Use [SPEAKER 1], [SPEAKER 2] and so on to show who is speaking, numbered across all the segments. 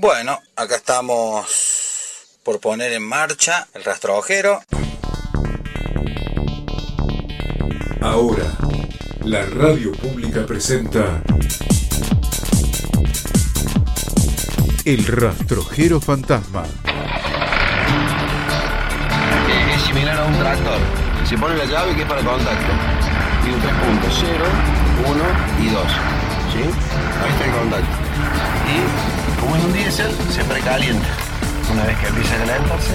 [SPEAKER 1] Bueno, acá estamos por poner en marcha el rastrojero.
[SPEAKER 2] Ahora, la radio pública presenta El rastrojero fantasma.
[SPEAKER 3] Es similar a un tractor. Se pone la llave que es para contacto. Tiene tres puntos, 0, 1 y 2. ¿Sí? Ahí está el contacto. Y como es un diésel, se precalienta. Una vez que empieza a calentarse,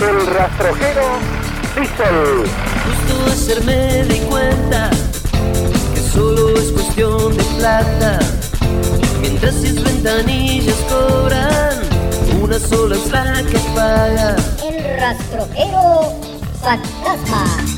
[SPEAKER 4] El rastrojero Diesel.
[SPEAKER 5] Justo hacerme di cuenta que solo es cuestión de plata. Mientras sus ventanillas cobran, una sola es la que paga.
[SPEAKER 6] El rastrojero fantasma.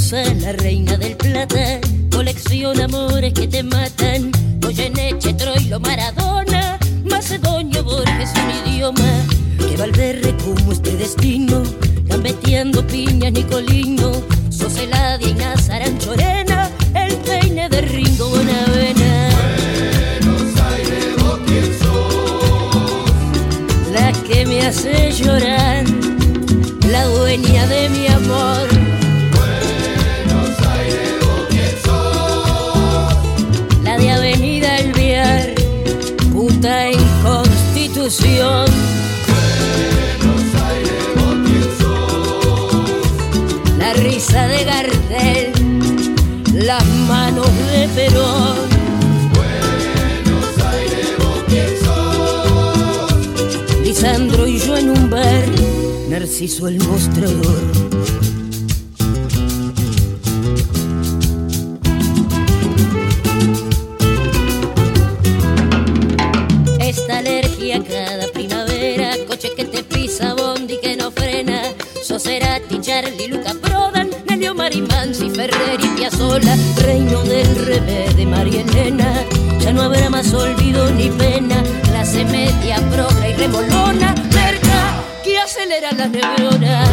[SPEAKER 7] La reina del plata, colecciona amores que te matan. Goyeneche, Troilo, Maradona, Macedonio, Borges, un idioma. Que Valverde como este destino, gambeteando piñas, Nicolino, Soseladia y Nazaranchorena, el peine de Ringo Bonavena. La que me hace llorar, la dueña de mi amor. De Perón. Lisandro y yo en un bar, Narciso el mostrador. Esta alergia cada primavera, coche que te pisa, bondi que no frena, Soserati, Charlie, Luca Prodan, Nelio Marimansi, Ferrer Piazzolla, reino del revés de María Elena, ya no habrá más olvido ni pena, clase media, progra y remolona, merca que acelera las neuronas.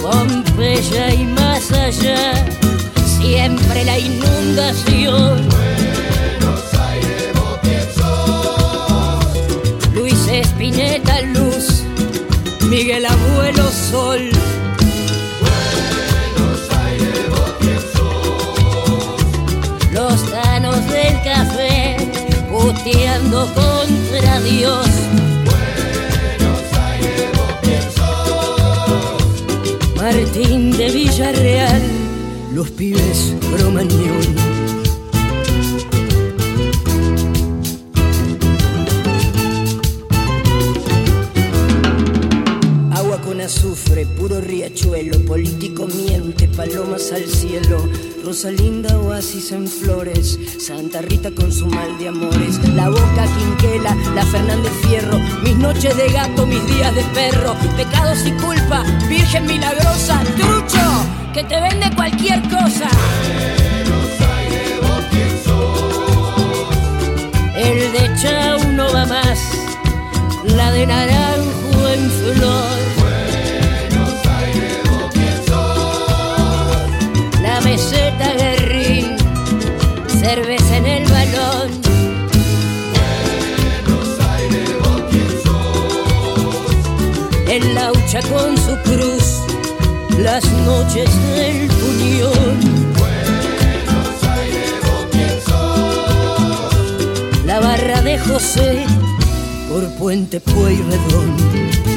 [SPEAKER 7] Pompeya y más allá, siempre la inundación. Luis Espineta contra Dios. Martín de Villarreal, los pibes bromañón. Agua con azufre, puro riachuelo, político miente, palomas al cielo, Rosalinda oasis en flores, Santa Rita con su mal de amores, la boca quinquela, la Fernández Fierro, mis noches de gato, mis días de perro, pecados y culpa, Virgen milagrosa, trucho, que te vende cualquier cosa. El de Chau no va más, la de naranjo en flor. Meseta guerrín, cerveza en el balón. El laucha con su cruz, las noches del puñón. La barra de José por Puente Pueyrredón.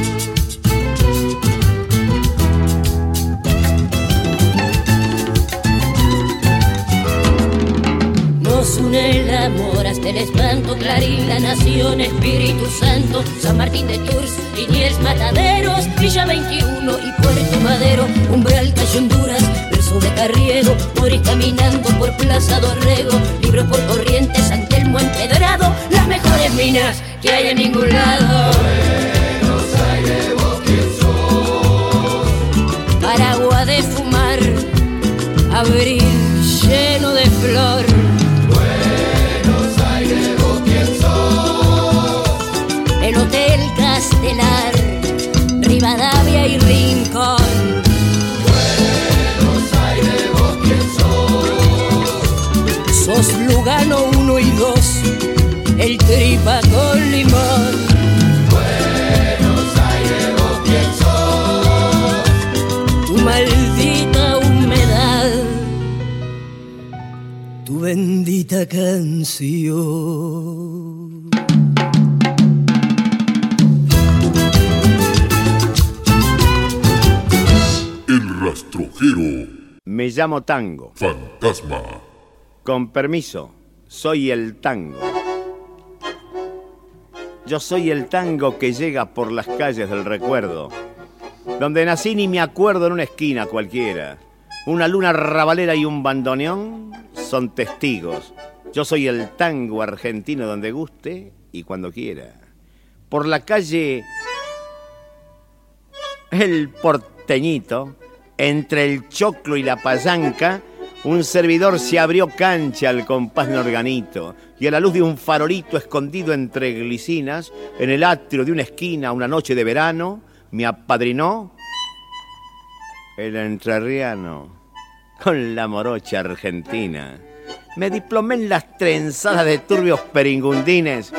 [SPEAKER 7] nos une el amor hasta el espanto. Clarín, la nación, Espíritu Santo, San Martín de Tours, Liniers, Mataderos, Villa 21 y Puerto Madero, Umbral, Calle Honduras, verso de Carriego, Moris caminando por Plaza Dorrego, libro por Corrientes, Antelmo Empedrado, las mejores minas que hay en ningún lado.
[SPEAKER 8] Buenos Aires, vos quién sos.
[SPEAKER 7] De fumar, abrir Rivadavia y Rincón.
[SPEAKER 8] Buenos Aires, vos quién sos.
[SPEAKER 7] Sos Lugano 1 y 2, el tripa con limón.
[SPEAKER 8] Buenos Aires, vos quién sos.
[SPEAKER 7] Tu maldita humedad, tu bendita canción.
[SPEAKER 9] Me llamo Tango.
[SPEAKER 2] fantasma.
[SPEAKER 9] Con permiso, soy el tango. Yo soy el tango que llega por las calles del recuerdo, donde nací ni me acuerdo en una esquina cualquiera. Una luna rabalera y un bandoneón son testigos. Yo soy el tango argentino donde guste y cuando quiera. Por la calle El Porteñito, entre el choclo y la payanca, un servidor se abrió cancha al compás de organito y a la luz de un farolito escondido entre glicinas, en el atrio de una esquina, una noche de verano, me apadrinó el entrerriano con la morocha argentina. Me diplomé en las trenzadas de turbios peringundines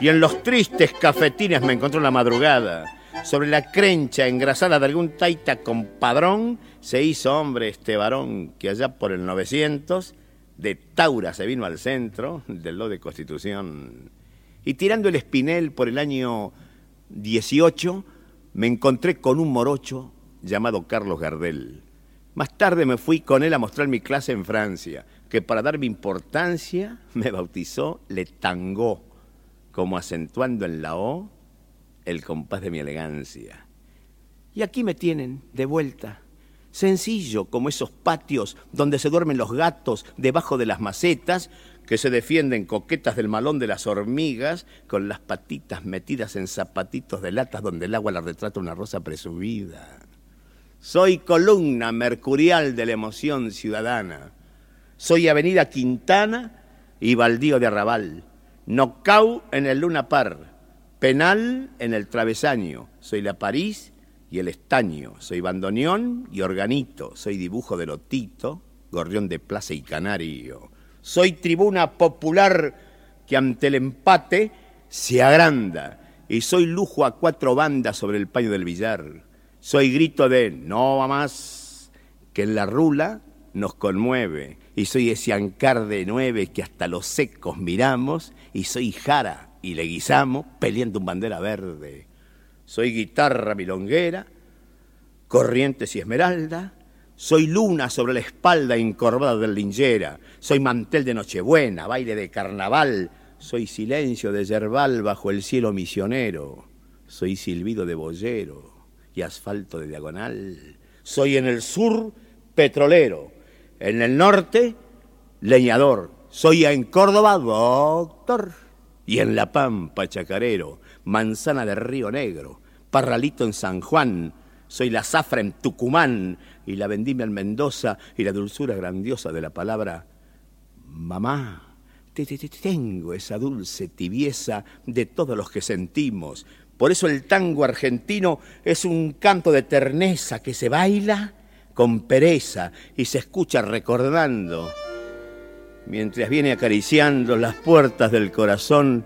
[SPEAKER 9] y en los tristes cafetines me encontró la madrugada. Sobre la crencha engrasada de algún taita compadrón se hizo hombre este varón que allá por el 900 de Taura se vino al centro del lo de Constitución. Y tirando el espinel por el año 18 me encontré con un morocho llamado Carlos Gardel. Más tarde me fui con él a mostrar mi clase en Francia, que para darme importancia me bautizó Le Tango, como acentuando en la O el compás de mi elegancia. Y aquí me tienen, de vuelta, sencillo como esos patios donde se duermen los gatos debajo de las macetas, que se defienden coquetas del malón de las hormigas, con las patitas metidas en zapatitos de latas donde el agua la retrata una rosa presumida. Soy columna mercurial de la emoción ciudadana. Soy Avenida Quintana y Baldío de Arrabal. Nocau en el Luna Par. Penal en el Travesaño. Soy la París y el Estaño. Soy bandoneón y organito. Soy dibujo de Lotito, gorrión de plaza y canario. Soy tribuna popular que ante el empate se agranda. Y soy lujo a cuatro bandas sobre el paño del billar. Soy grito de no va más, que en la rula nos conmueve. Y soy ese ancar de nueve que hasta los secos miramos. Y soy jara y le guisamos peleando un bandera verde. Soy guitarra milonguera, corrientes y esmeralda. Soy luna sobre la espalda encorvada del linchera. Soy mantel de Nochebuena, baile de carnaval. Soy silencio de yerbal bajo el cielo misionero. Soy silbido de boyero y asfalto de diagonal. Soy en el sur petrolero, en el norte leñador. Soy en Córdoba doctor y en La Pampa chacarero, manzana de Río Negro, parralito en San Juan. Soy la zafra en Tucumán y la vendimia en Mendoza y la dulzura grandiosa de la palabra mamá. Te, te- te- tengo esa dulce tibieza de todos los que sentimos. Por eso el tango argentino es un canto de terneza que se baila con pereza y se escucha recordando, mientras viene acariciando las puertas del corazón,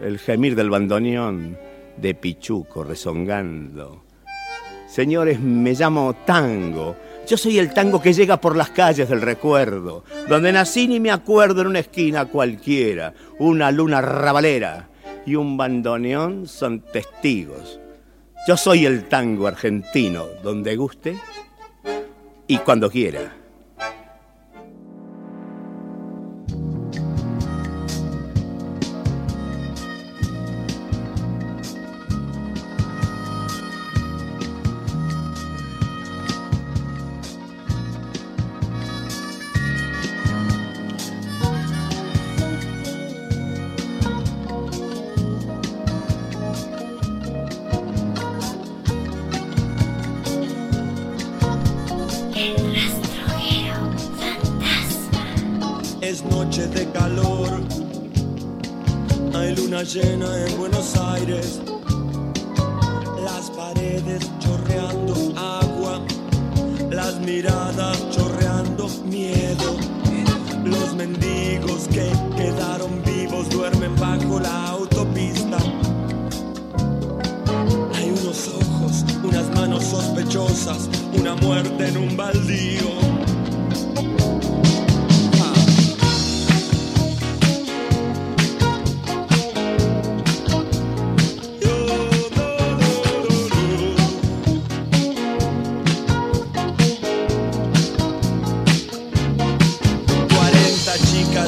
[SPEAKER 9] el gemir del bandoneón de Pichuco rezongando. Señores, me llamo Tango. Yo soy el tango que llega por las calles del recuerdo, donde nací ni me acuerdo en una esquina cualquiera, una luna rabalera y un bandoneón son testigos. Yo soy el tango argentino, donde guste y cuando quiera.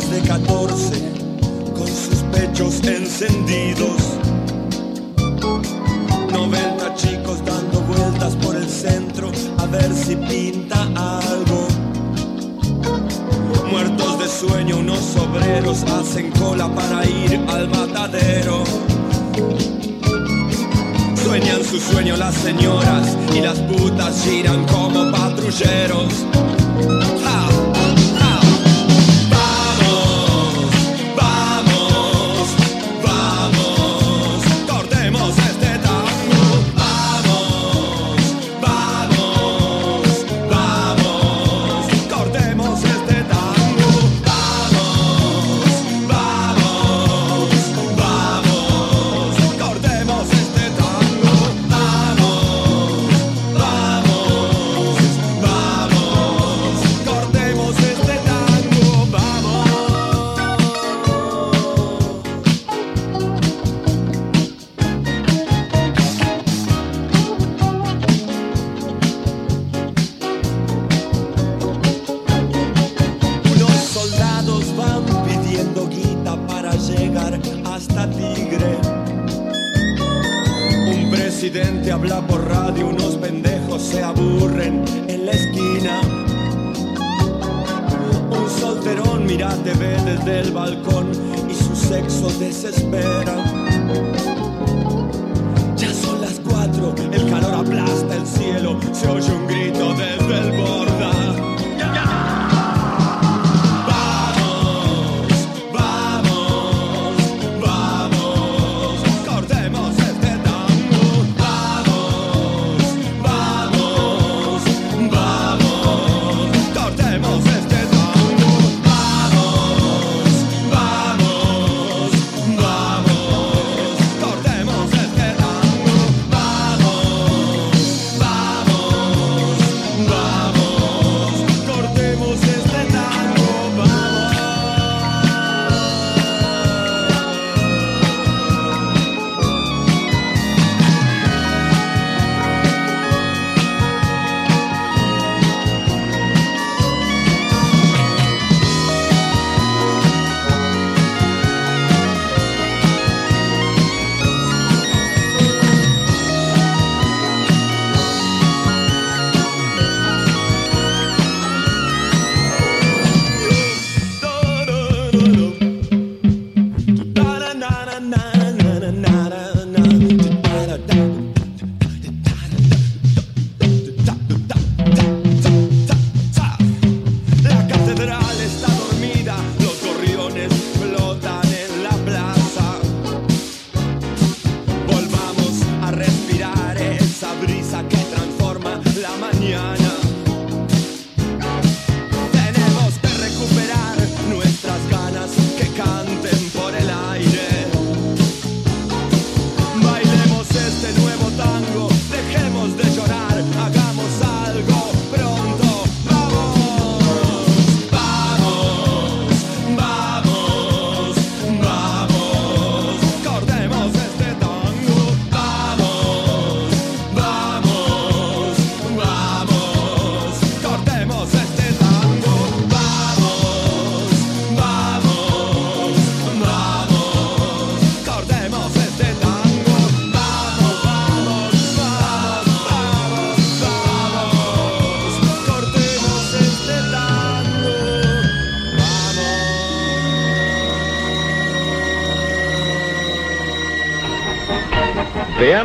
[SPEAKER 10] de 14 con sus pechos encendidos. 90 chicos dando vueltas por el centro a ver si pinta algo. Muertos de sueño unos obreros hacen cola para ir al matadero. Sueñan su sueño las señoras y las putas giran como patrulleros.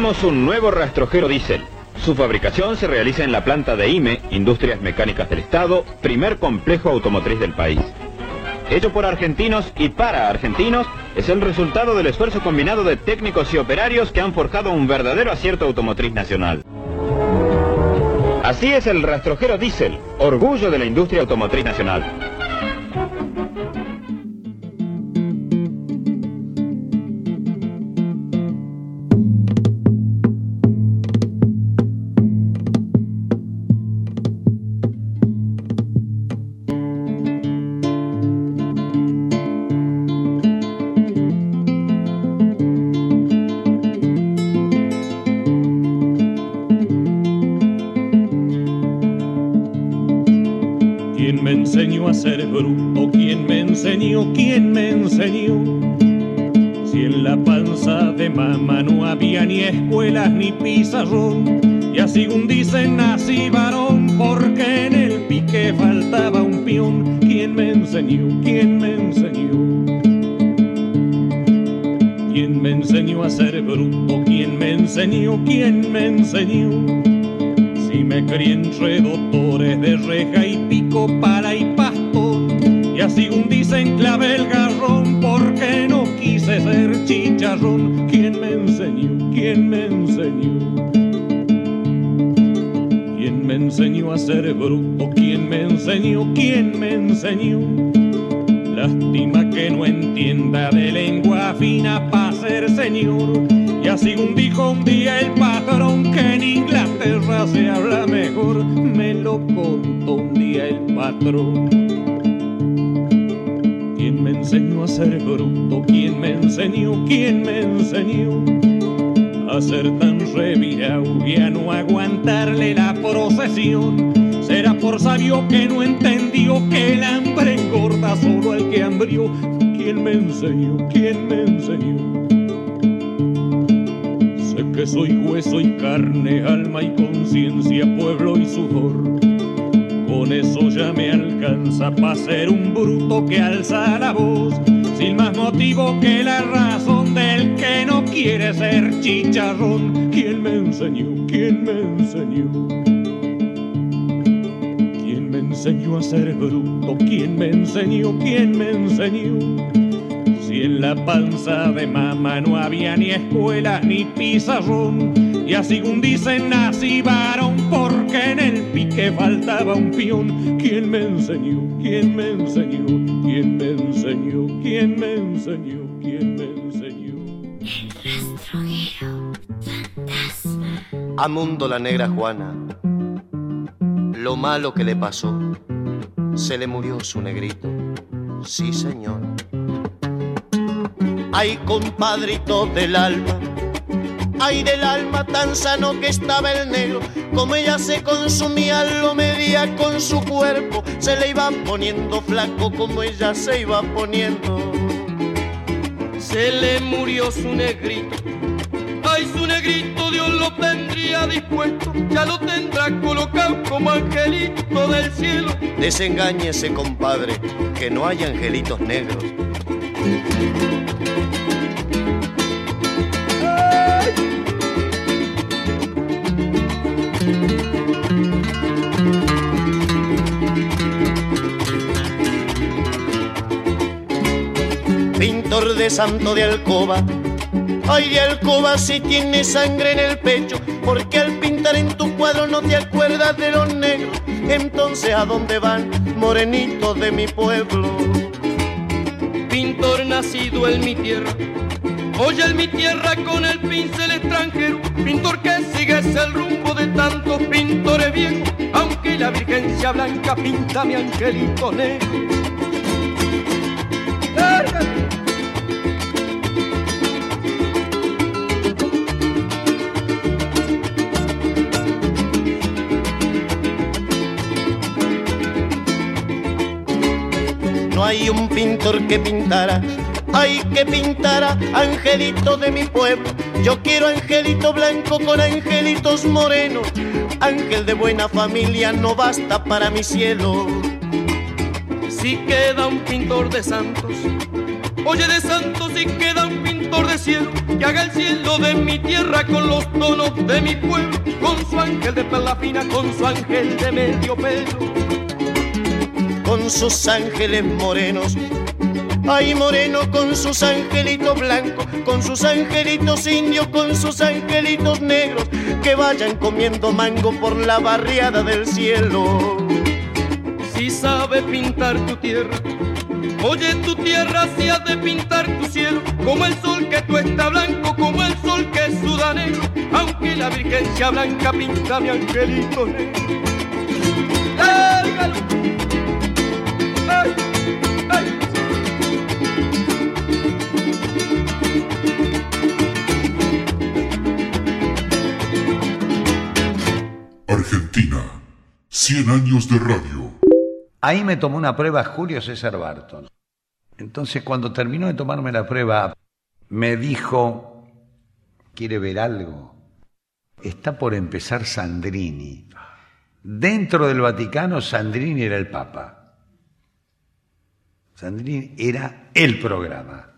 [SPEAKER 10] Un nuevo
[SPEAKER 11] rastrojero diésel. Su fabricación se realiza en la planta de IME, Industrias Mecánicas del Estado, primer complejo automotriz del país. Hecho por argentinos y para argentinos, es el resultado del esfuerzo combinado de técnicos y operarios que han forjado un verdadero acierto automotriz nacional. Así es el rastrojero diésel, orgullo de la industria automotriz nacional.
[SPEAKER 12] Me crié entre doctores de reja y pico, pala y pasto, y así un dicen clave el garrón, porque no quise ser chicharrón. ¿Quién me enseñó? ¿Quién me enseñó? ¿Quién me enseñó a ser bruto? ¿Quién me enseñó? ¿Quién me enseñó? Lástima que no entienda de lengua fina para ser señor. Y así un dijo un día el patrón que en Se habla mejor. Me lo contó un día el patrón. ¿Quién me enseñó a ser bruto? ¿Quién me enseñó? ¿Quién me enseñó? A ser tan revirado y no aguantarle la procesión. Será por sabio que no entendió que el hambre engorda solo al que hambrió. ¿Quién me enseñó? ¿Quién me enseñó? Que soy hueso y carne, alma y conciencia, pueblo y sudor. Con eso ya me alcanza para ser un bruto que alza la voz, sin más motivo que la razón del que no quiere ser chicharrón. ¿Quién me enseñó? ¿Quién me enseñó? ¿Quién me enseñó a ser bruto? ¿Quién me enseñó? ¿Quién me enseñó? Si en la panza de mamá no había ni escuela ni pizarrón, y así un dicen nací varón, porque en el pique faltaba un peón. ¿Quién me enseñó? ¿Quién me enseñó? ¿Quién me enseñó? ¿Quién me enseñó? ¿Quién me enseñó?
[SPEAKER 13] A Mundo la negra Juana, lo malo que le pasó, se le murió su negrito, sí señor. Ay, compadrito del alma, ay del alma tan sano que estaba el negro, como ella se consumía lo medía con su cuerpo, se le iba poniendo flaco como ella se iba poniendo.
[SPEAKER 14] Se le murió su negrito. Ay, su negrito Dios lo tendría dispuesto, ya lo tendrá colocado como angelito del cielo.
[SPEAKER 13] Desengáñese, compadre, que no hay angelitos negros. Santo de alcoba, ay de alcoba si tiene sangre en el pecho, porque al pintar en tu cuadro no te acuerdas de los negros. Entonces, ¿a dónde van, morenitos de mi pueblo?
[SPEAKER 14] Pintor nacido en mi tierra, oye en mi tierra con el pincel extranjero, pintor que sigues el rumbo de tantos pintores viejos, aunque la virgencia blanca pinta mi angelito negro.
[SPEAKER 13] Hay un pintor que pintara, ay que pintara, angelito de mi pueblo. Yo quiero angelito blanco con angelitos morenos. Ángel de buena familia no basta para mi cielo.
[SPEAKER 14] Si queda un pintor de santos, oye de santos si queda un pintor de cielo, que haga el cielo de mi tierra con los tonos de mi pueblo, con su ángel de perla fina, con su ángel de medio pelo.
[SPEAKER 13] Con sus ángeles morenos. Ay, moreno con sus angelitos blancos, con sus angelitos indios, con sus angelitos negros, que vayan comiendo mango por la barriada del cielo.
[SPEAKER 14] Si sabe pintar tu tierra, oye tu tierra si ha de pintar tu cielo, como el sol que tú está blanco, como el sol que suda negro, aunque la virgen sea blanca, pinta mi angelito negro. Lárgalo.
[SPEAKER 2] 100 años de radio.
[SPEAKER 15] Ahí me tomó una prueba Julio César Barton. Entonces, cuando terminó de tomarme la prueba, me dijo, ¿quiere ver algo? Está por empezar Sandrini. Dentro del Vaticano, Sandrini era el Papa. Sandrini era el programa.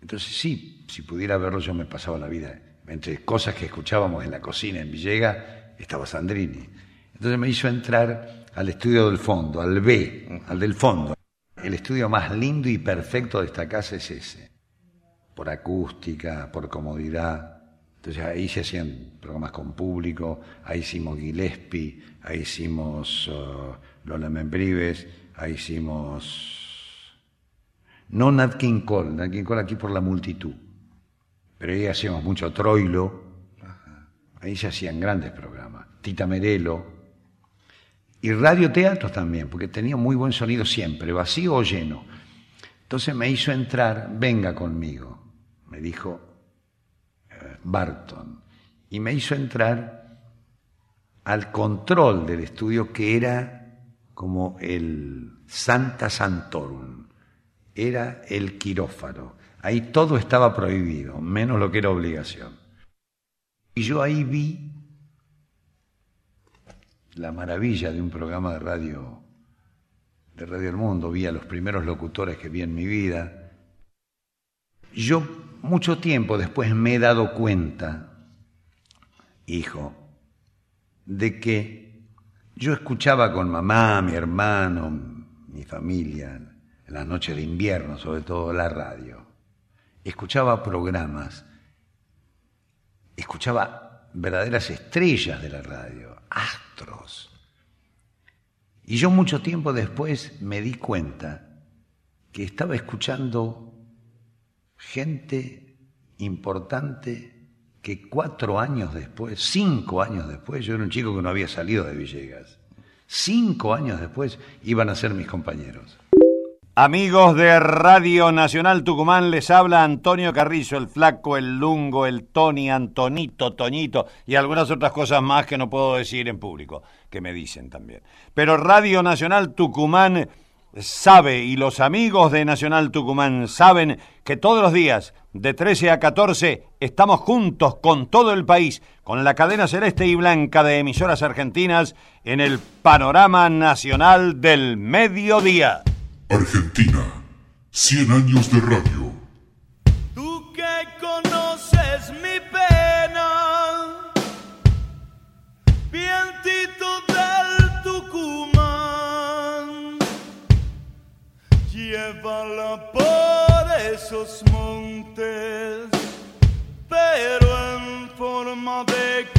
[SPEAKER 15] Entonces, sí, si pudiera verlo, yo me pasaba la vida. Entre cosas que escuchábamos en la cocina en Villegas, estaba Sandrini. Entonces me hizo entrar al estudio del fondo, al B, al del fondo. El estudio más lindo y perfecto de esta casa es ese. Por acústica, por comodidad. Entonces ahí se hacían programas con público, ahí hicimos Gillespie, ahí hicimos uh, Lola Membrives, ahí hicimos... No Nat King Cole, Nat King Cole aquí por la multitud. Pero ahí hacíamos mucho Troilo, ahí se hacían grandes programas. Tita Merelo, y radioteatros también, porque tenía muy buen sonido siempre, vacío o lleno. Entonces me hizo entrar, venga conmigo, me dijo eh, Barton, y me hizo entrar al control del estudio que era como el Santa Santorum, era el quirófano. Ahí todo estaba prohibido, menos lo que era obligación. Y yo ahí vi la maravilla de un programa de radio, de Radio El Mundo, vi a los primeros locutores que vi en mi vida. Yo mucho tiempo después me he dado cuenta, hijo, de que yo escuchaba con mamá, mi hermano, mi familia, en las noches de invierno, sobre todo la radio. Escuchaba programas, escuchaba verdaderas estrellas de la radio, astros. Y yo mucho tiempo después me di cuenta que estaba escuchando gente importante que cuatro años después, cinco años después, yo era un chico que no había salido de Villegas, cinco años después iban a ser mis compañeros.
[SPEAKER 9] Amigos de Radio Nacional Tucumán, les habla Antonio Carrizo, el flaco, el lungo, el Tony, Antonito, Toñito y algunas otras cosas más que no puedo decir en público, que me dicen también. Pero Radio Nacional Tucumán sabe y los amigos de Nacional Tucumán saben que todos los días de 13 a 14 estamos juntos con todo el país, con la cadena celeste y blanca de emisoras argentinas en el panorama nacional del mediodía.
[SPEAKER 2] Argentina, 100 años de radio.
[SPEAKER 16] Tú que conoces mi pena, vientito del Tucumán, llévala por esos montes, pero en forma de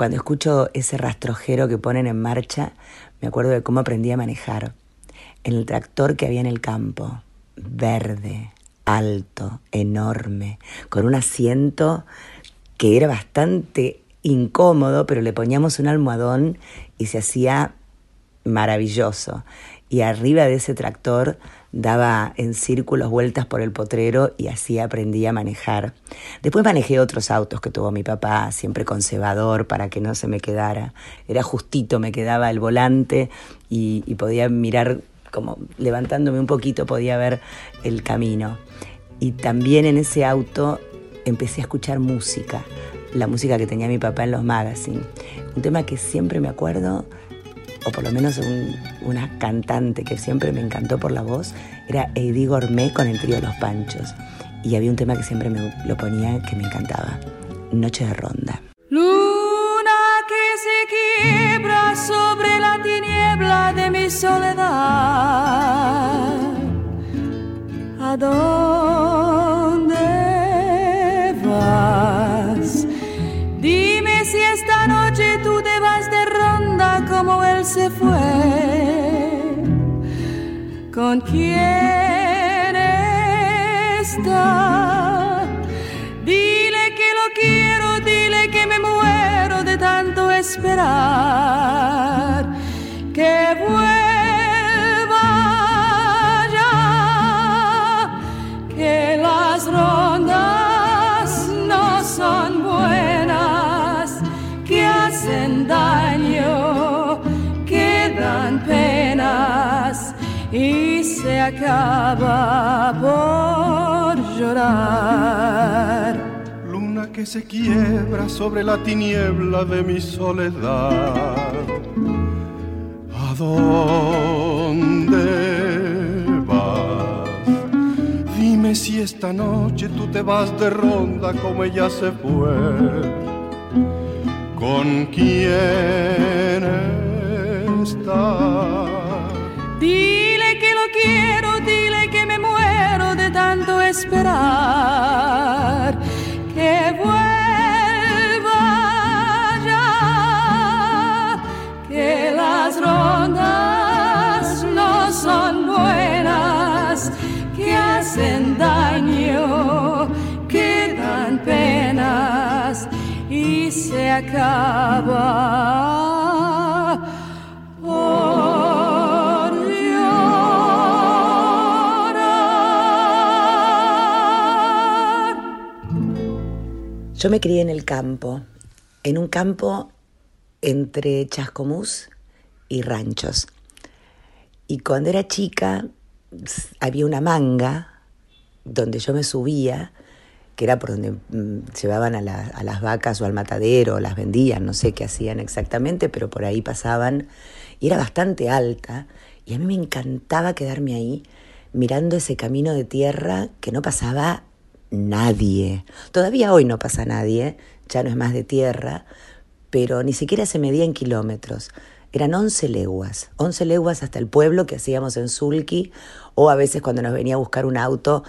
[SPEAKER 17] Cuando escucho ese rastrojero que ponen en marcha, me acuerdo de cómo aprendí a manejar. En el tractor que había en el campo, verde, alto, enorme, con un asiento que era bastante incómodo, pero le poníamos un almohadón y se hacía maravilloso. Y arriba de ese tractor daba en círculos vueltas por el potrero y así aprendí a manejar. Después manejé otros autos que tuvo mi papá, siempre conservador para que no se me quedara. Era justito, me quedaba el volante y, y podía mirar como levantándome un poquito, podía ver el camino. Y también en ese auto empecé a escuchar música, la música que tenía mi papá en los magazines. Un tema que siempre me acuerdo o por lo menos un- una cantante que siempre me encantó por la voz, era Eddie Gourmet con el trío Los Panchos. Y había un tema que siempre me lo ponía que me encantaba, Noche de Ronda.
[SPEAKER 18] Luna que se quiebra sobre la tiniebla de mi soledad. ¿A dónde vas? Dime si esta noche tú te vas de como él se fue. ¿Con quién está? Dile que lo quiero, dile que me muero de tanto esperar. Que vuelva ya, que las rondas y se acaba por llorar.
[SPEAKER 16] Luna que se quiebra sobre la tiniebla de mi soledad. ¿A dónde vas? Dime si esta noche tú te vas de ronda como ella se fue. ¿Con quién está?
[SPEAKER 18] Esperar. Que vuelva ya, que las rondas no son buenas, que hacen daño, que dan penas y se acaba
[SPEAKER 17] Yo me crié en el campo, en un campo entre Chascomús y ranchos. Y cuando era chica había una manga donde yo me subía, que era por donde mm, llevaban a, a las vacas o al matadero, las vendían, no sé qué hacían exactamente, pero por ahí pasaban. Y era bastante alta y a mí me encantaba quedarme ahí mirando ese camino de tierra que no pasaba nadie. Todavía hoy no pasa nadie, ya no es más de tierra, pero ni siquiera se medía en kilómetros. Eran 11 leguas, 11 leguas hasta el pueblo que hacíamos en Sulki, o a veces cuando nos venía a buscar un auto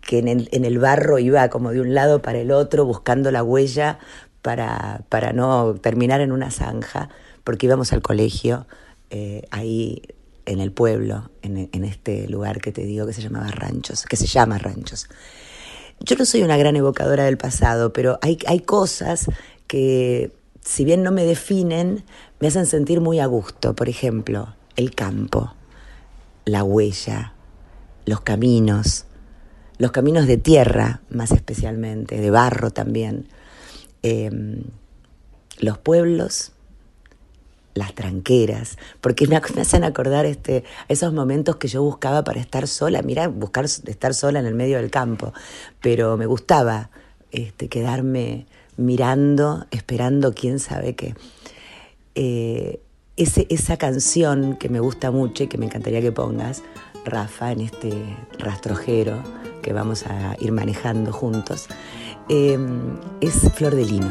[SPEAKER 17] que en el, barro iba como de un lado para el otro buscando la huella para, para no terminar en una zanja, porque íbamos al colegio eh, ahí en el pueblo, en, en este lugar que te digo que se llamaba Ranchos, que se llama Ranchos. Yo no soy una gran evocadora del pasado, pero hay, hay cosas que, si bien no me definen, me hacen sentir muy a gusto. Por ejemplo, el campo, la huella, los caminos, los caminos de tierra más especialmente, de barro también, eh, los pueblos, las tranqueras, porque me, hacen acordar este, esos momentos que yo buscaba para estar sola, mira, buscar estar sola en el medio del campo, pero me gustaba este, quedarme mirando, esperando quién sabe qué. Eh, ese, esa canción que me gusta mucho y que me encantaría que pongas, Rafa, en este rastrojero que vamos a ir manejando juntos, eh, es Flor de Lino,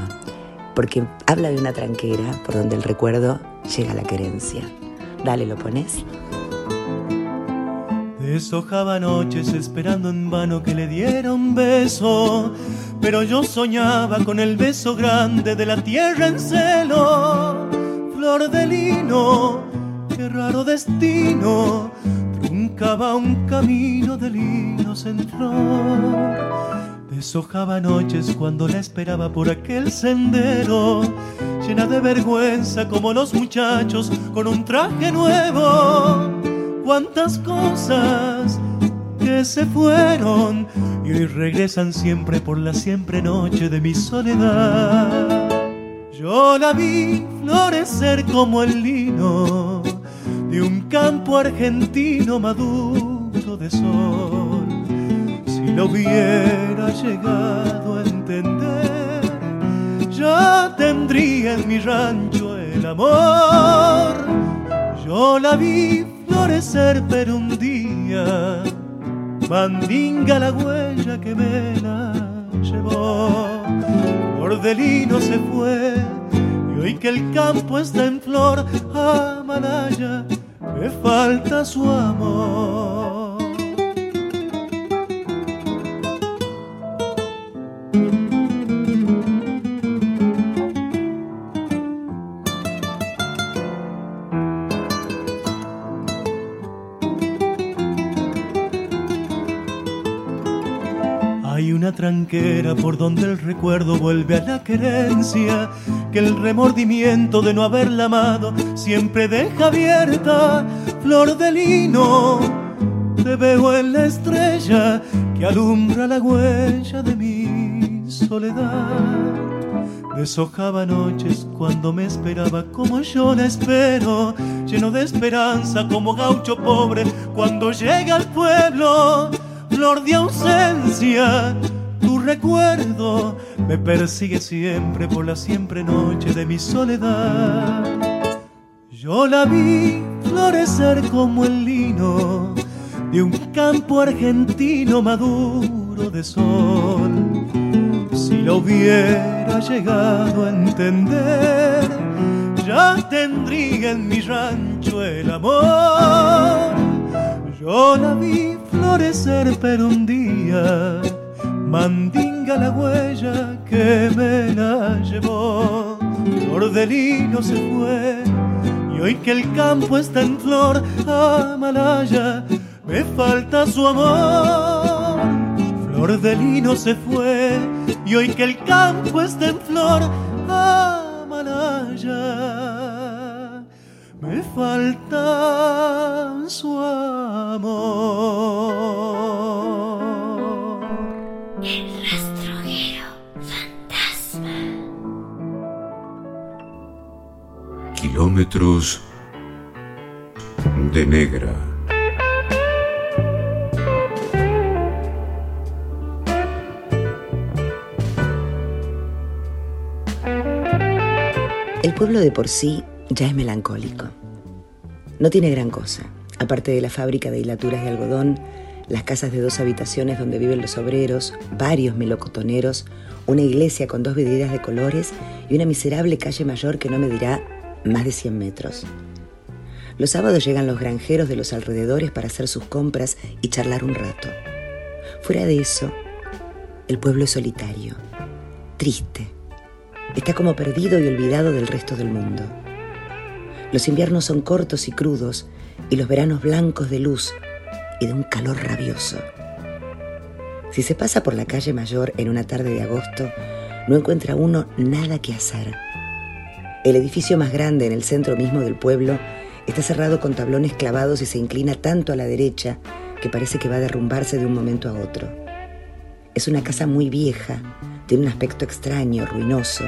[SPEAKER 17] porque habla de una tranquera por donde el recuerdo llega la querencia. Dale, ¿lo pones?
[SPEAKER 19] Deshojaba noches esperando en vano que le diera un beso, pero yo soñaba con el beso grande de la tierra en celo. Flor de lino, qué raro destino, truncaba un camino de linos en. Deshojaba noches cuando la esperaba por aquel sendero, llena de vergüenza como los muchachos con un traje nuevo. Cuántas cosas que se fueron y hoy regresan siempre por la siempre noche de mi soledad. Yo la vi florecer como el lino de un campo argentino maduro de sol. Lo hubiera llegado a entender, ya tendría en mi rancho el amor. Yo la vi florecer, pero un día mandinga la huella que me la llevó. Bordelino se fue y hoy que el campo está en flor, a Malaya me falta su amor. Tranquera por donde el recuerdo vuelve a la querencia, que el remordimiento de no haberla amado siempre deja abierta. Flor de lino, te veo en la estrella que alumbra la huella de mi soledad. Deshojaba noches cuando me esperaba como yo la espero, lleno de esperanza como gaucho pobre cuando llega al pueblo flor de ausencia. Recuerdo me persigue siempre por la siempre noche de mi soledad. Yo la vi florecer como el lino de un campo argentino maduro de sol. Si lo hubiera llegado a entender, ya tendría en mi rancho el amor. Yo la vi florecer, pero un día mandinga la huella que me la llevó. Flor de lino se fue y hoy que el campo está en flor, Amalaya, me falta su amor. Flor de lino se fue y hoy que el campo está en flor, Amalaya, me falta su amor.
[SPEAKER 2] Kilómetros de negra.
[SPEAKER 17] El pueblo de por sí ya es melancólico. No tiene gran cosa, aparte de la fábrica de hilaturas de algodón las casas de dos habitaciones donde viven los obreros, varios melocotoneros, una iglesia con dos vidrieras de colores y una miserable calle mayor que no medirá más de 100 metros. Los sábados llegan los granjeros de los alrededores para hacer sus compras y charlar un rato. Fuera de eso, el pueblo es solitario, triste. Está como perdido y olvidado del resto del mundo. Los inviernos son cortos y crudos y los veranos blancos de luz y de un calor rabioso. Si se pasa por la calle mayor en una tarde de agosto, no encuentra uno nada que hacer. El edificio más grande en el centro mismo del pueblo está cerrado con tablones clavados y se inclina tanto a la derecha que parece que va a derrumbarse de un momento a otro. Es una casa muy vieja, tiene un aspecto extraño, ruinoso,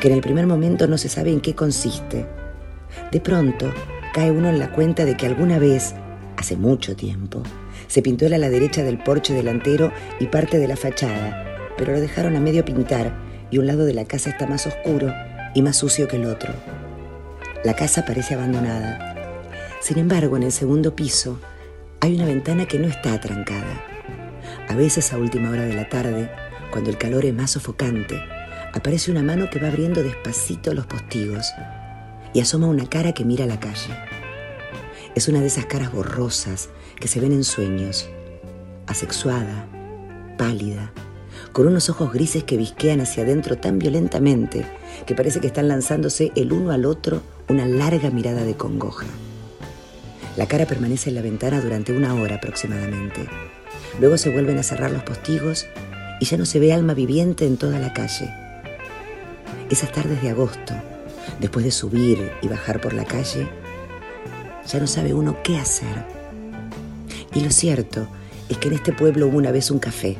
[SPEAKER 17] que en el primer momento no se sabe en qué consiste. De pronto, cae uno en la cuenta de que alguna vez, hace mucho tiempo, se pintó el a la derecha del porche delantero y parte de la fachada, pero lo dejaron a medio pintar y un lado de la casa está más oscuro y más sucio que el otro. La casa parece abandonada. Sin embargo, en el segundo piso hay una ventana que no está atrancada. A veces a última hora de la tarde, cuando el calor es más sofocante, aparece una mano que va abriendo despacito los postigos y asoma una cara que mira a la calle. Es una de esas caras borrosas que se ven en sueños, asexuada, pálida, con unos ojos grises que visquean hacia adentro tan violentamente que parece que están lanzándose el uno al otro una larga mirada de congoja. La cara permanece en la ventana durante una hora aproximadamente. Luego se vuelven a cerrar los postigos y ya no se ve alma viviente en toda la calle. Esas tardes de agosto, después de subir y bajar por la calle, ya no sabe uno qué hacer. Y lo cierto es que en este pueblo hubo una vez un café.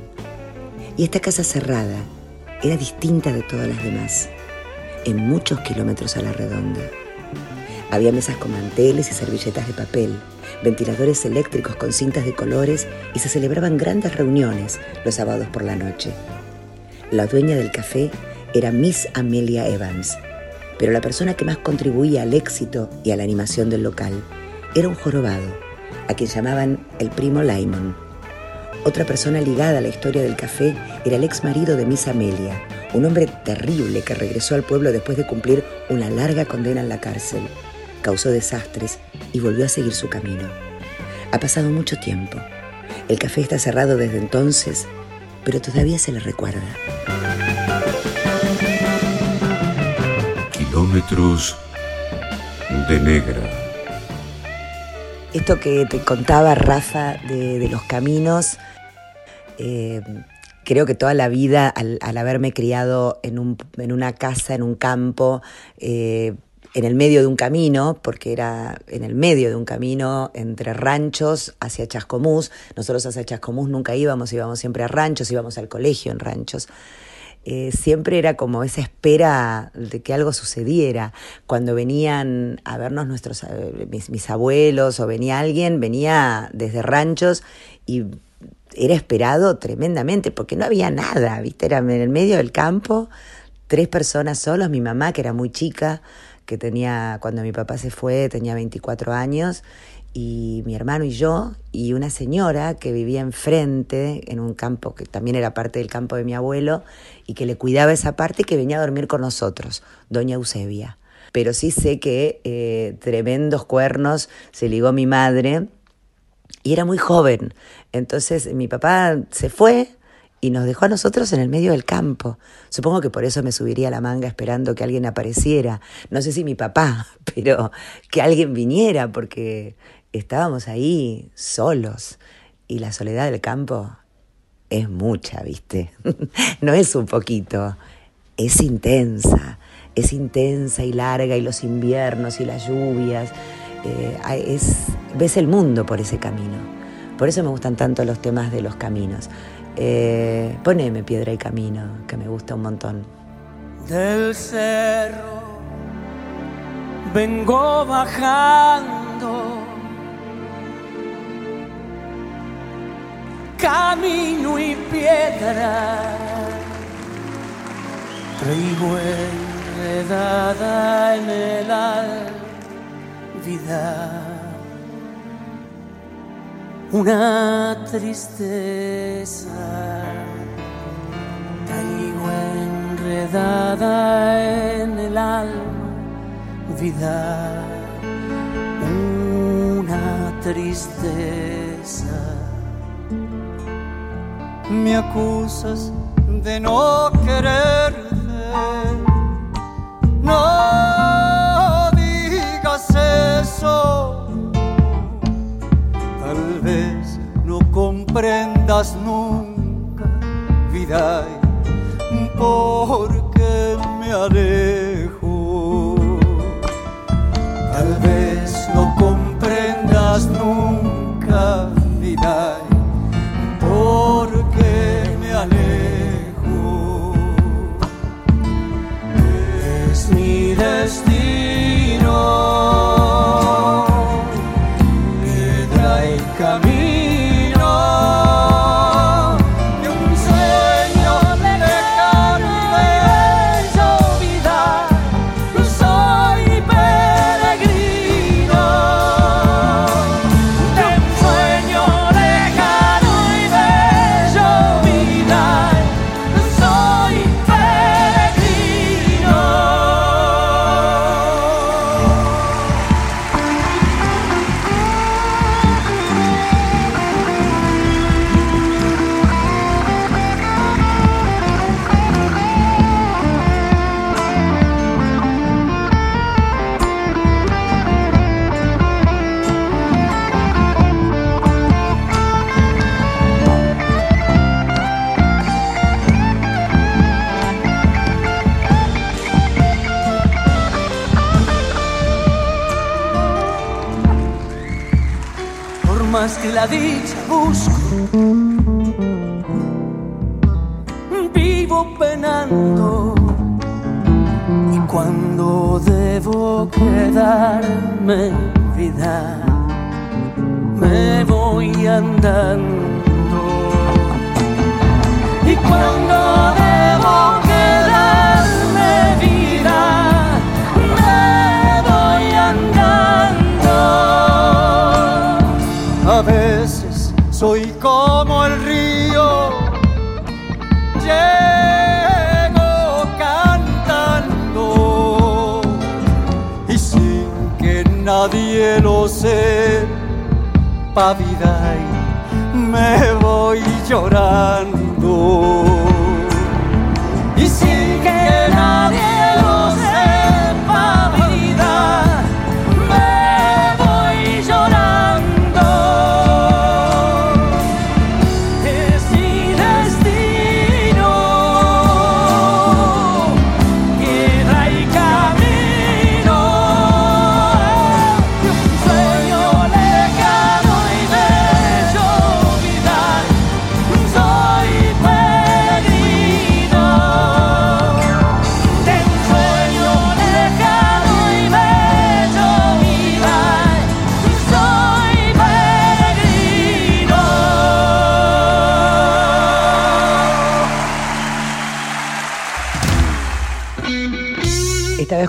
[SPEAKER 17] Y esta casa cerrada era distinta de todas las demás, en muchos kilómetros a la redonda. Había mesas con manteles y servilletas de papel, ventiladores eléctricos con cintas de colores y se celebraban grandes reuniones los sábados por la noche. La dueña del café era Miss Amelia Evans, pero la persona que más contribuía al éxito y a la animación del local era un jorobado, a quien llamaban el primo Lyman. Otra persona ligada a la historia del café era el ex marido de Miss Amelia, un hombre terrible que regresó al pueblo después de cumplir una larga condena en la cárcel. Causó desastres y volvió a seguir su camino. Ha pasado mucho tiempo. El café está cerrado desde entonces, pero todavía se le recuerda.
[SPEAKER 2] Kilómetros de negra.
[SPEAKER 17] Esto que te contaba Rafa de, de los caminos, eh, creo que toda la vida, al, haberme criado en, un, en, una casa, en un campo, eh, en el medio de un camino, porque era en el medio de un camino entre ranchos hacia Chascomús. Nosotros hacia Chascomús nunca íbamos, íbamos siempre a ranchos, íbamos al colegio en ranchos. Eh, siempre era como esa espera de que algo sucediera. Cuando venían a vernos nuestros, eh, mis abuelos o venía alguien, venía desde ranchos y era esperado tremendamente porque no había nada, ¿viste? Era en el medio del campo, tres personas solos, mi mamá que era muy chica, que tenía, cuando mi papá se fue, tenía 24 años, y mi hermano y yo, y una señora que vivía enfrente, en un campo que también era parte del campo de mi abuelo, y que le cuidaba esa parte y que venía a dormir con nosotros, doña Eusebia. Pero sí sé que eh, tremendos cuernos se ligó mi madre, y era muy joven. Entonces mi papá se fue y nos dejó a nosotros en el medio del campo. Supongo que por eso me subiría la manga esperando que alguien apareciera. No sé si mi papá, pero que alguien viniera porque estábamos ahí solos y la soledad del campo es mucha, ¿viste? no es un poquito, es intensa, es intensa y larga y los inviernos y las lluvias. Eh, es, ves el mundo por ese camino. Por eso me gustan tanto los temas de los caminos. Eh, poneme Piedra y Camino, que me gusta un montón.
[SPEAKER 16] Del cerro vengo bajando. Camino y piedra traigo enredada en el alma vida
[SPEAKER 5] una tristeza. Traigo enredada en el alma vida, una tristeza.
[SPEAKER 20] Me acusas de no quererte. No comprendas nunca, vida, porque me alejo. Tal vez no comprendas nunca, quedarme vida, me voy andando. Voy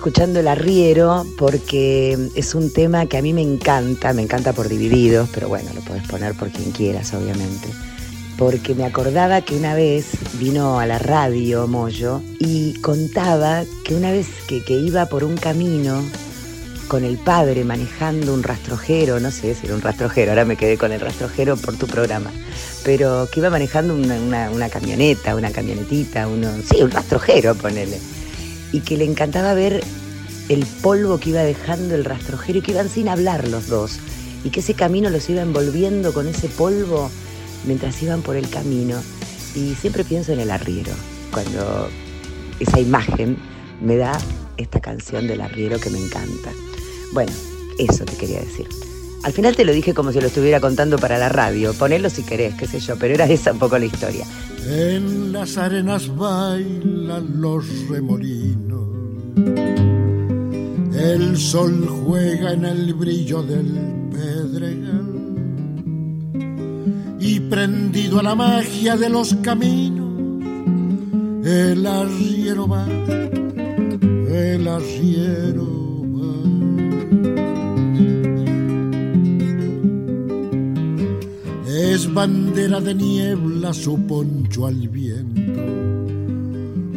[SPEAKER 17] escuchando el arriero porque es un tema que a mí me encanta, me encanta por divididos, pero bueno, lo puedes poner por quien quieras, obviamente. Porque me acordaba que una vez vino a la radio Moyo y contaba que una vez que, que iba por un camino con el padre manejando un rastrojero, no sé si era un rastrojero, ahora me quedé con el rastrojero por tu programa, pero que iba manejando una, una- una camioneta, una camionetita, uno, sí, un rastrojero, ponele y que le encantaba ver el polvo que iba dejando el rastrojero y que iban sin hablar los dos y que ese camino los iba envolviendo con ese polvo mientras iban por el camino. Y siempre pienso en el arriero cuando esa imagen me da esta canción del arriero que me encanta. Bueno eso te quería decir al final te lo dije como si lo estuviera contando para la radio ponelo si querés qué sé yo pero era esa un poco la historia
[SPEAKER 21] En las arenas bailan los remolinos. El sol juega en el brillo del pedregal. Y prendido a la magia de los caminos, el arriero va, el arriero va. bandera de niebla su poncho al viento.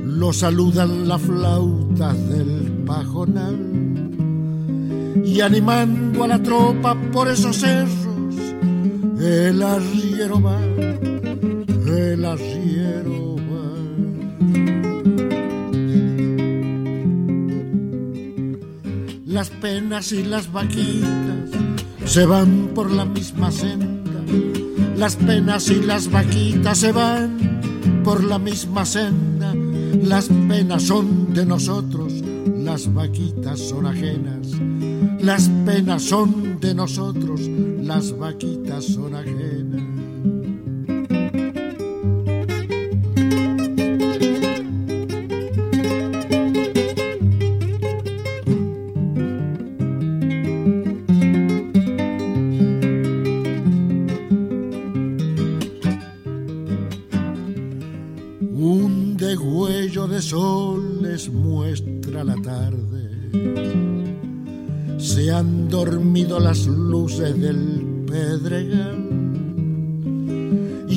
[SPEAKER 21] Lo saludan las flautas del pajonal. Y animando a la tropa por esos cerros, el arriero va, el arriero va. Las penas y las vaquitas se van por la misma senda. Las penas y las vaquitas se van por la misma senda. Las penas son de nosotros, las vaquitas son ajenas. Las penas son de nosotros, las vaquitas son ajenas.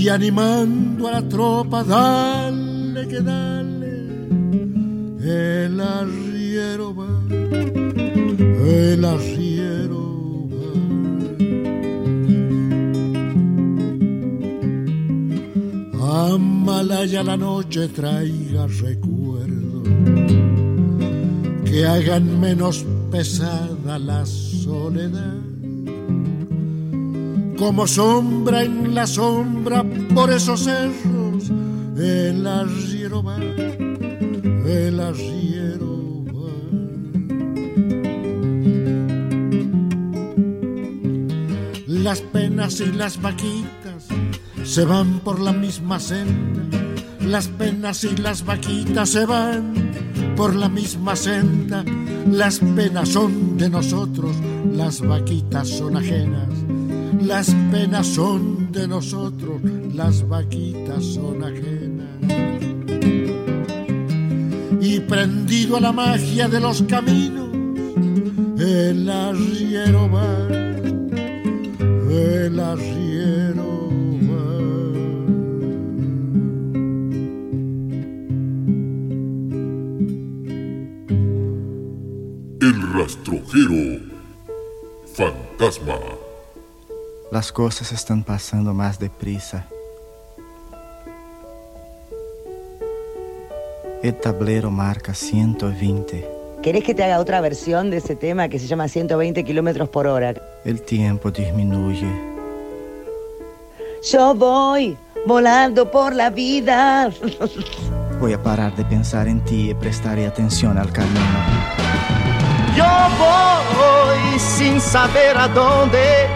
[SPEAKER 21] Animando a la tropa, dale que dale. El arriero va, el arriero va. Amalaya la noche traiga recuerdo que hagan menos pesada la soledad. Como sombra en la sombra por esos cerros, el arriero va, el arriero va. Las penas y las vaquitas se van por la misma senda. Las penas y las vaquitas se van por la misma senda. Las penas son de nosotros, las vaquitas son ajenas. Las penas son de nosotros, las vaquitas son ajenas. Y prendido a la magia de los caminos, el arriero va, el arriero
[SPEAKER 2] El rastrojero fantasma.
[SPEAKER 22] Las cosas están pasando más deprisa. El tablero marca 120.
[SPEAKER 17] ¿Querés que te haga otra versión de ese tema que se llama 120 kilómetros por hora?
[SPEAKER 22] El tiempo disminuye.
[SPEAKER 17] Yo voy volando por la vida.
[SPEAKER 22] Voy a parar de pensar en ti y prestaré atención al camino.
[SPEAKER 13] Yo voy sin saber a dónde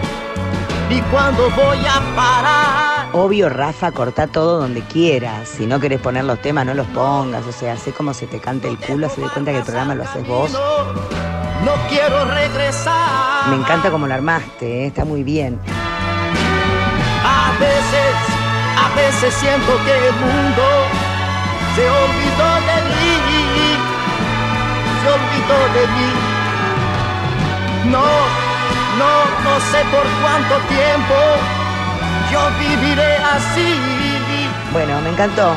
[SPEAKER 13] ni cuándo voy a parar.
[SPEAKER 17] Obvio, Rafa, corta todo donde quieras. Si no querés poner los temas, no los pongas. O sea, sé como se te cante el culo, se de cuenta que el programa lo haces vos.
[SPEAKER 13] No quiero regresar.
[SPEAKER 17] Me encanta como lo armaste, ¿eh? está muy bien.
[SPEAKER 13] A veces, a veces siento que el mundo se olvidó de mí. Se olvidó de mí. No, no, no sé por cuánto tiempo yo viviré así.
[SPEAKER 17] Bueno, me encantó.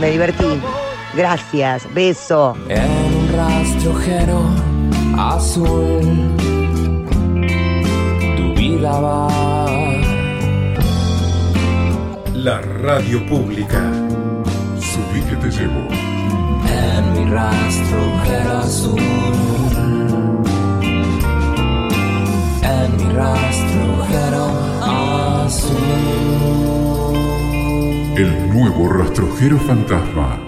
[SPEAKER 17] Me divertí. Gracias. Beso.
[SPEAKER 23] En un rastrojero azul, tu vida va.
[SPEAKER 2] La radio pública. Subí que te llevo.
[SPEAKER 23] En mi rastrojero azul. En mi rastrojero azul.
[SPEAKER 2] El nuevo rastrojero fantasma.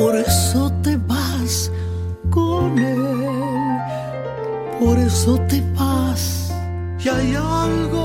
[SPEAKER 24] Por eso te vas con él, por eso te vas.
[SPEAKER 25] Y hay algo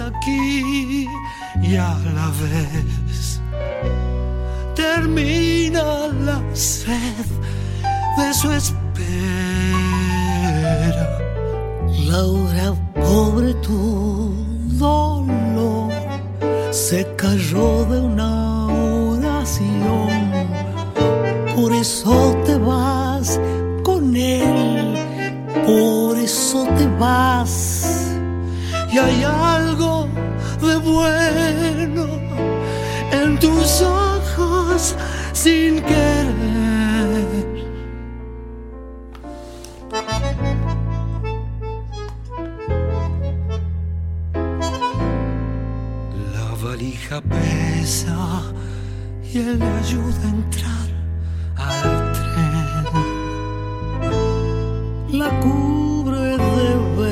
[SPEAKER 25] aquí, ya la
[SPEAKER 24] ves.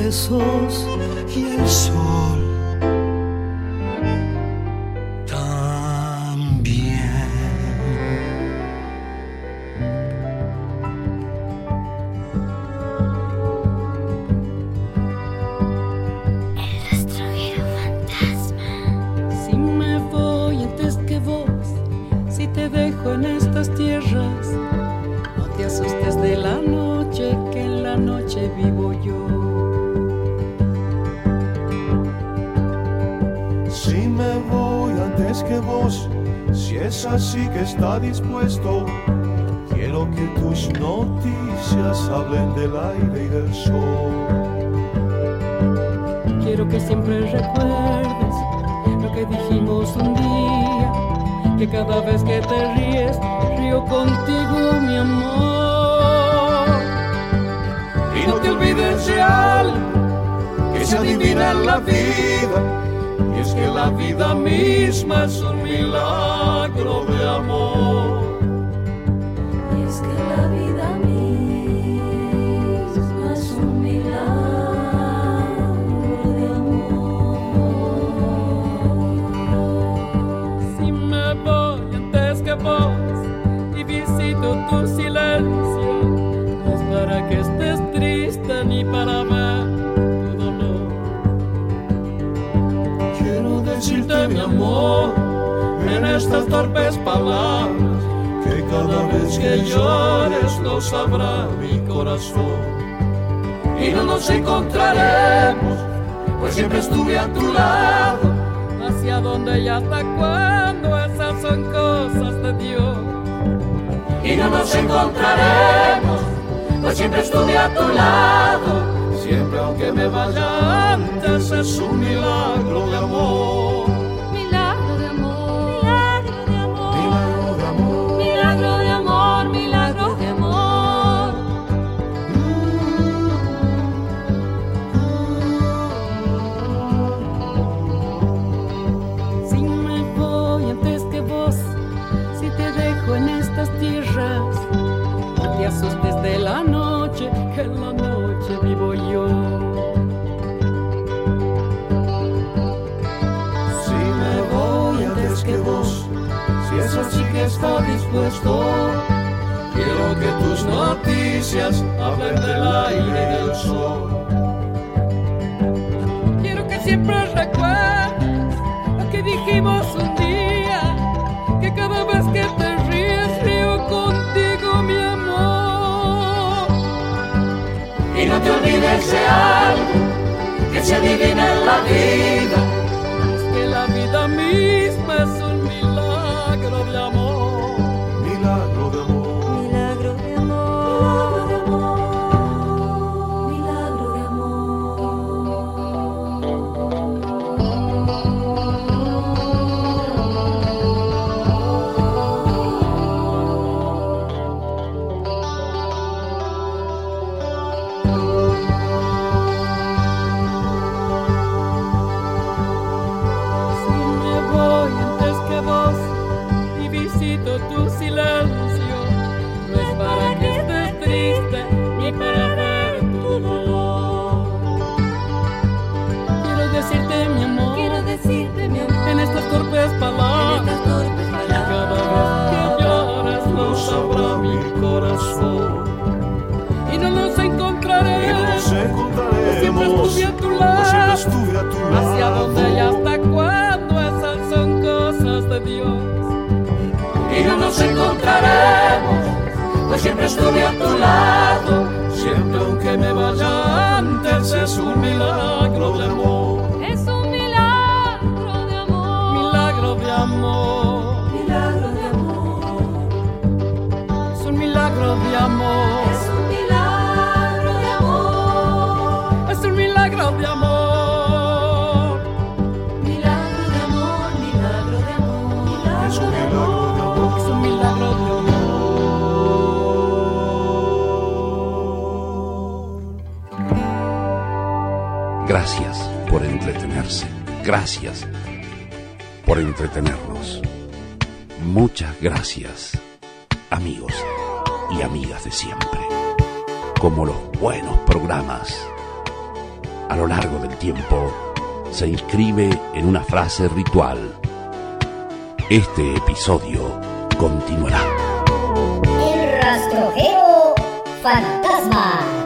[SPEAKER 24] besos
[SPEAKER 25] y el sol.
[SPEAKER 26] Y es que la vida misma es un milagro de amor. estas torpes palabras, que cada vez que llores lo sabrá mi corazón. Y no nos encontraremos, pues siempre estuve a tu lado.
[SPEAKER 27] Hacia donde y hasta cuándo, esas son cosas de Dios.
[SPEAKER 26] Y no nos encontraremos, pues siempre estuve a tu lado. Siempre aunque me vaya antes es un milagro de amor. dispuesto. Quiero que tus noticias hablen del aire y del sol.
[SPEAKER 18] Quiero que siempre recuerdes lo que dijimos un día, que cada vez que te ríes río contigo mi amor.
[SPEAKER 26] Y no te olvides de algo que se adivina en la vida
[SPEAKER 18] hacia donde y hasta cuándo esas son cosas de Dios.
[SPEAKER 26] Y no nos encontraremos, pues siempre estuve a tu lado.
[SPEAKER 18] Siempre aunque me vaya antes es un milagro de amor.
[SPEAKER 28] Es un milagro de amor.
[SPEAKER 18] Milagro de amor.
[SPEAKER 26] Milagro de amor.
[SPEAKER 18] Es un milagro de amor.
[SPEAKER 29] Gracias por entretenerse. Gracias por entretenernos. Muchas gracias, amigos y amigas de siempre. Como los buenos programas, a lo largo del tiempo se inscribe en una frase ritual. Este episodio continuará.
[SPEAKER 30] El rastrojero fantasma.